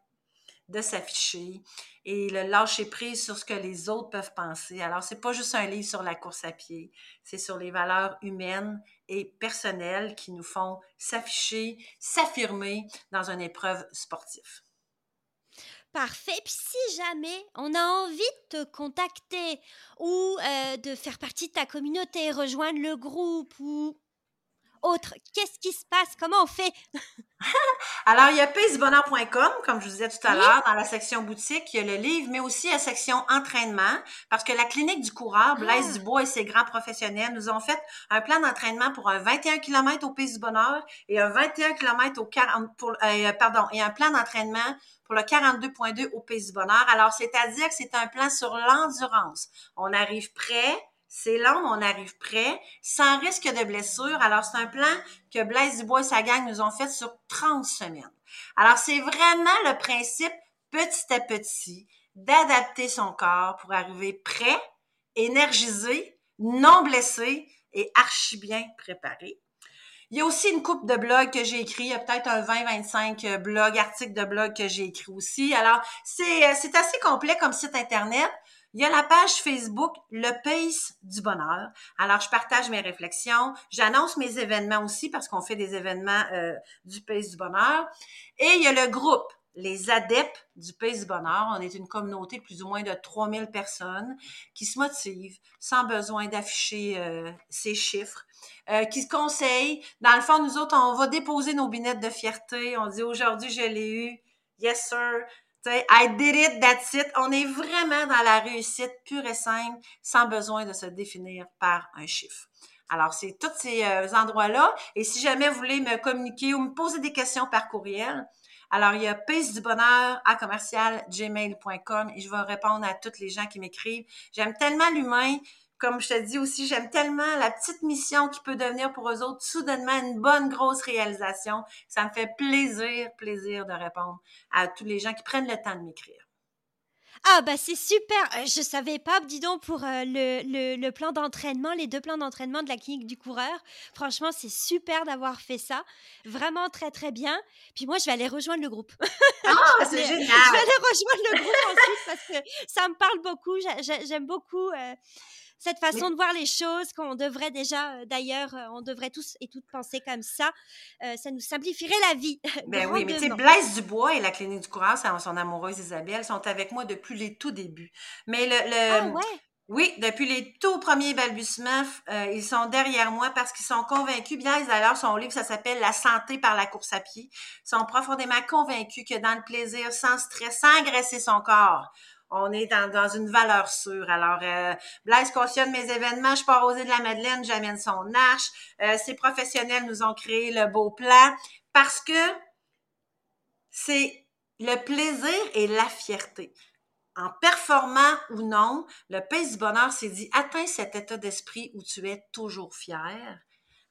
de s'afficher et le lâcher prise sur ce que les autres peuvent penser. Alors, c'est pas juste un livre sur la course à pied, c'est sur les valeurs humaines et personnelles qui nous font s'afficher, s'affirmer dans une épreuve sportive. Parfait. Puis si jamais on a envie de te contacter ou euh, de faire partie de ta communauté, rejoindre le groupe ou autre. Qu'est-ce qui se passe? Comment on fait? *laughs* Alors, il y a paysbonheur.com, comme je vous disais tout à l'heure, dans la section boutique, il y a le livre, mais aussi la section entraînement, parce que la clinique du coureur, Blaise ah! Dubois et ses grands professionnels nous ont fait un plan d'entraînement pour un 21 km au Pays du Bonheur et un 21 km au 40, pour, euh, pardon, et un plan d'entraînement pour le 42.2 au Pays du Bonheur. Alors, c'est-à-dire que c'est un plan sur l'endurance. On arrive prêt, c'est long, on arrive prêt, sans risque de blessure. Alors, c'est un plan que Blaise Dubois et sa gang nous ont fait sur 30 semaines. Alors, c'est vraiment le principe, petit à petit, d'adapter son corps pour arriver prêt, énergisé, non blessé et archi bien préparé. Il y a aussi une coupe de blogs que j'ai écrit. Il y a peut-être un 20-25 blogs, articles de blogs que j'ai écrit aussi. Alors, c'est assez complet comme site Internet. Il y a la page Facebook Le Pace du Bonheur. Alors, je partage mes réflexions. J'annonce mes événements aussi parce qu'on fait des événements euh, du Pace du Bonheur. Et il y a le groupe les adeptes du Pays du Bonheur. On est une communauté de plus ou moins de 3000 personnes qui se motivent sans besoin d'afficher euh, ces chiffres, euh, qui se conseillent. Dans le fond, nous autres, on va déposer nos binettes de fierté. On dit aujourd'hui, je l'ai eu. Yes, sir. I did it, that's it. On est vraiment dans la réussite pure et simple, sans besoin de se définir par un chiffre. Alors, c'est tous ces euh, endroits-là. Et si jamais vous voulez me communiquer ou me poser des questions par courriel, alors il y a pace du bonheur à commercial gmail.com et je vais répondre à toutes les gens qui m'écrivent. J'aime tellement l'humain comme je te dis aussi, j'aime tellement la petite mission qui peut devenir pour eux autres soudainement une bonne grosse réalisation. Ça me fait plaisir, plaisir de répondre à tous les gens qui prennent le temps de m'écrire. Ah bah c'est super, euh, je savais pas, dis donc, pour euh, le, le, plan d'entraînement, les deux plans d'entraînement de la clinique du coureur. Franchement, c'est super d'avoir fait ça. Vraiment très très bien. Puis moi, je vais aller rejoindre le groupe. Ah, *laughs* c'est génial. Je vais aller rejoindre le groupe ensuite parce que ça me parle beaucoup. J'aime beaucoup. Euh, cette façon de voir les choses qu'on devrait déjà, d'ailleurs, on devrait tous et toutes penser comme ça. Euh, ça nous simplifierait la vie. *laughs* Ben oui, mais tu sais, Blaise Dubois et la Clinique du Courage, son amoureuse Isabelle, sont avec moi depuis les tout débuts. Mais le, ah ouais? Oui, depuis les tout premiers balbutiements, ils sont derrière moi parce qu'ils sont convaincus. Blaise, d'ailleurs, son livre, ça s'appelle La santé par la course à pied. Ils sont profondément convaincus que dans le plaisir, sans stress, sans agresser son corps, on est dans, une valeur sûre. Alors, euh, Blaise cautionne mes événements, je pars aux de la Madeleine, j'amène son arche. Euh, ces professionnels nous ont créé le beau plan parce que c'est le plaisir et la fierté. En performant ou non, le pays du bonheur s'est dit, atteins cet état d'esprit où tu es toujours fier.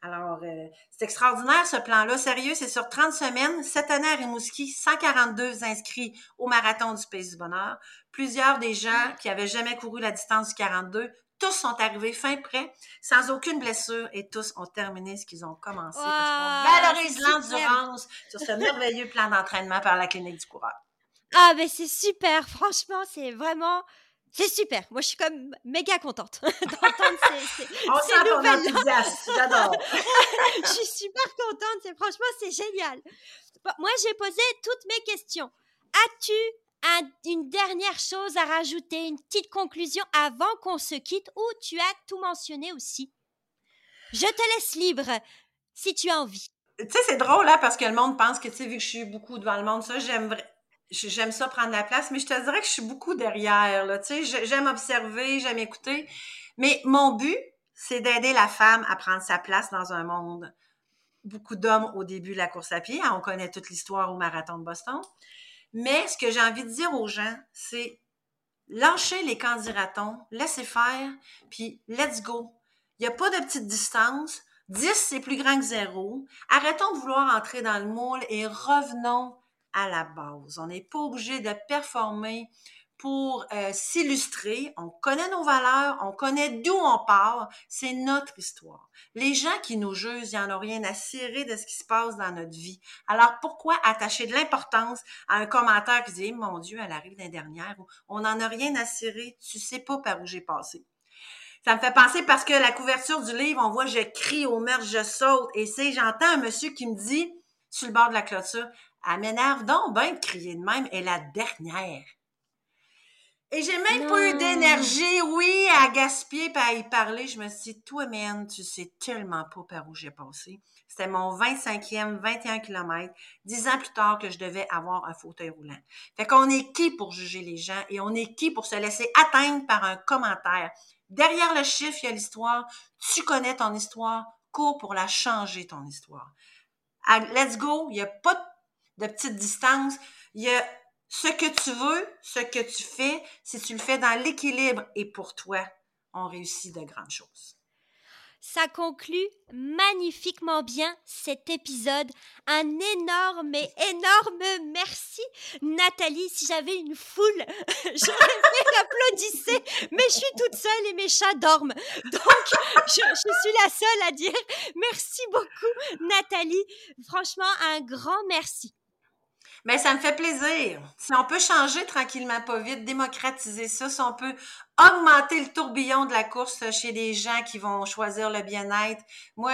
Alors, euh, c'est extraordinaire ce plan-là. Sérieux, c'est sur 30 semaines. Cette année à Rimouski, 142 inscrits au marathon du Pays du Bonheur. Plusieurs des gens qui avaient jamais couru la distance du 42, tous sont arrivés fin prêt, sans aucune blessure, et tous ont terminé ce qu'ils ont commencé. parce qu'on valorise l'endurance sur ce merveilleux plan d'entraînement par la clinique du coureur. Ah, mais c'est super. Franchement, c'est vraiment c'est super. Moi, je suis comme méga contente *laughs* d'entendre *laughs* ces, ces, ces nouvelles. J'adore. *laughs* je suis super contente. C'est, franchement, c'est génial. moi, j'ai posé toutes mes questions. As-tu une dernière chose à rajouter, une petite conclusion avant qu'on se quitte ou tu as tout mentionné aussi? Je te laisse libre si tu as envie. Tu sais, c'est drôle, là, hein, parce que le monde pense que, tu sais, vu que je suis beaucoup devant le monde, ça, j'aime j'aime ça prendre la place, mais je te dirais que je suis beaucoup derrière, là, tu sais, j'aime observer, j'aime écouter, mais mon but, c'est d'aider la femme à prendre sa place dans un monde. Beaucoup d'hommes au début de la course à pied, hein, on connaît toute l'histoire au marathon de Boston, mais ce que j'ai envie de dire aux gens, c'est lâchez les candidatons, laissez faire, puis let's go. Il n'y a pas de petite distance. 10, c'est plus grand que zéro. Arrêtons de vouloir entrer dans le moule et revenons à la base. On n'est pas obligé de performer pour euh, s'illustrer. On connaît nos valeurs, on connaît d'où on part. C'est notre histoire. Les gens qui nous jugent, ils n'en ont rien à cirer de ce qui se passe dans notre vie. Alors pourquoi attacher de l'importance à un commentaire qui dit Mon Dieu, elle arrive d'un dernière on n'en a rien à cirer, tu sais pas par où j'ai passé. Ça me fait penser parce que la couverture du livre, on voit je crie au meurtre, je saute. Et c'est, j'entends un monsieur qui me dit, sur le bord de la clôture, elle m'énerve donc bien de crier de même. Et la dernière. Et j'ai même pas eu d'énergie, oui, à gaspiller et à y parler. Je me suis dit, toi, man, tu sais tellement pas par où j'ai passé. C'était mon 25e, 21 km, dix ans plus tard que je devais avoir un fauteuil roulant. Fait qu'on est qui pour juger les gens et on est qui pour se laisser atteindre par un commentaire? Derrière le chiffre, il y a l'histoire. Tu connais ton histoire. Cours pour la changer, ton histoire. let's go. Il n'y a pas de de petite distance. Il y a ce que tu veux, ce que tu fais. Si tu le fais dans l'équilibre et pour toi, on réussit de grandes choses. Ça conclut magnifiquement bien cet épisode. Un énorme et énorme merci, Nathalie. Si j'avais une foule, *laughs* j'aurais fait *laughs* l'applaudissait, mais je suis toute seule et mes chats dorment. Donc, *laughs* je, je, suis la seule à dire merci beaucoup, Nathalie. Franchement, un grand merci. Mais ça me fait plaisir. Si on peut changer tranquillement, pas vite, démocratiser ça, si on peut augmenter le tourbillon de la course chez les gens qui vont choisir le bien-être. Moi,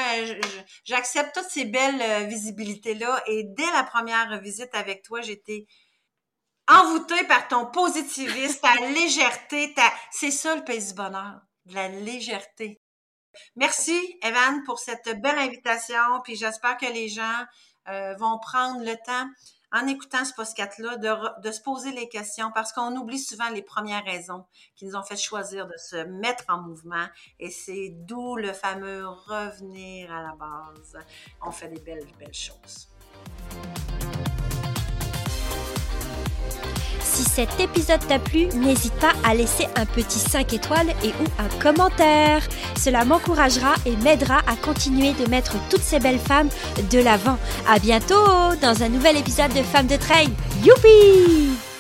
j'accepte toutes ces belles euh, visibilités-là. Et dès la première visite avec toi, j'étais envoûté par ton positivisme, ta *laughs* légèreté, ta... c'est ça le pays du bonheur, de la légèreté. Merci, Evan, pour cette belle invitation. Puis j'espère que les gens euh, vont prendre le temps, en écoutant ce podcast-là, de, de, se poser les questions parce qu'on oublie souvent les premières raisons qui nous ont fait choisir de se mettre en mouvement. Et c'est d'où le fameux revenir à la base. On fait des belles, belles choses. Si cet épisode t'a plu, n'hésite pas à laisser un petit 5 étoiles et ou un commentaire. Cela m'encouragera et m'aidera à continuer de mettre toutes ces belles femmes de l'avant. À bientôt dans un nouvel épisode de Femmes de Trail. Youpi!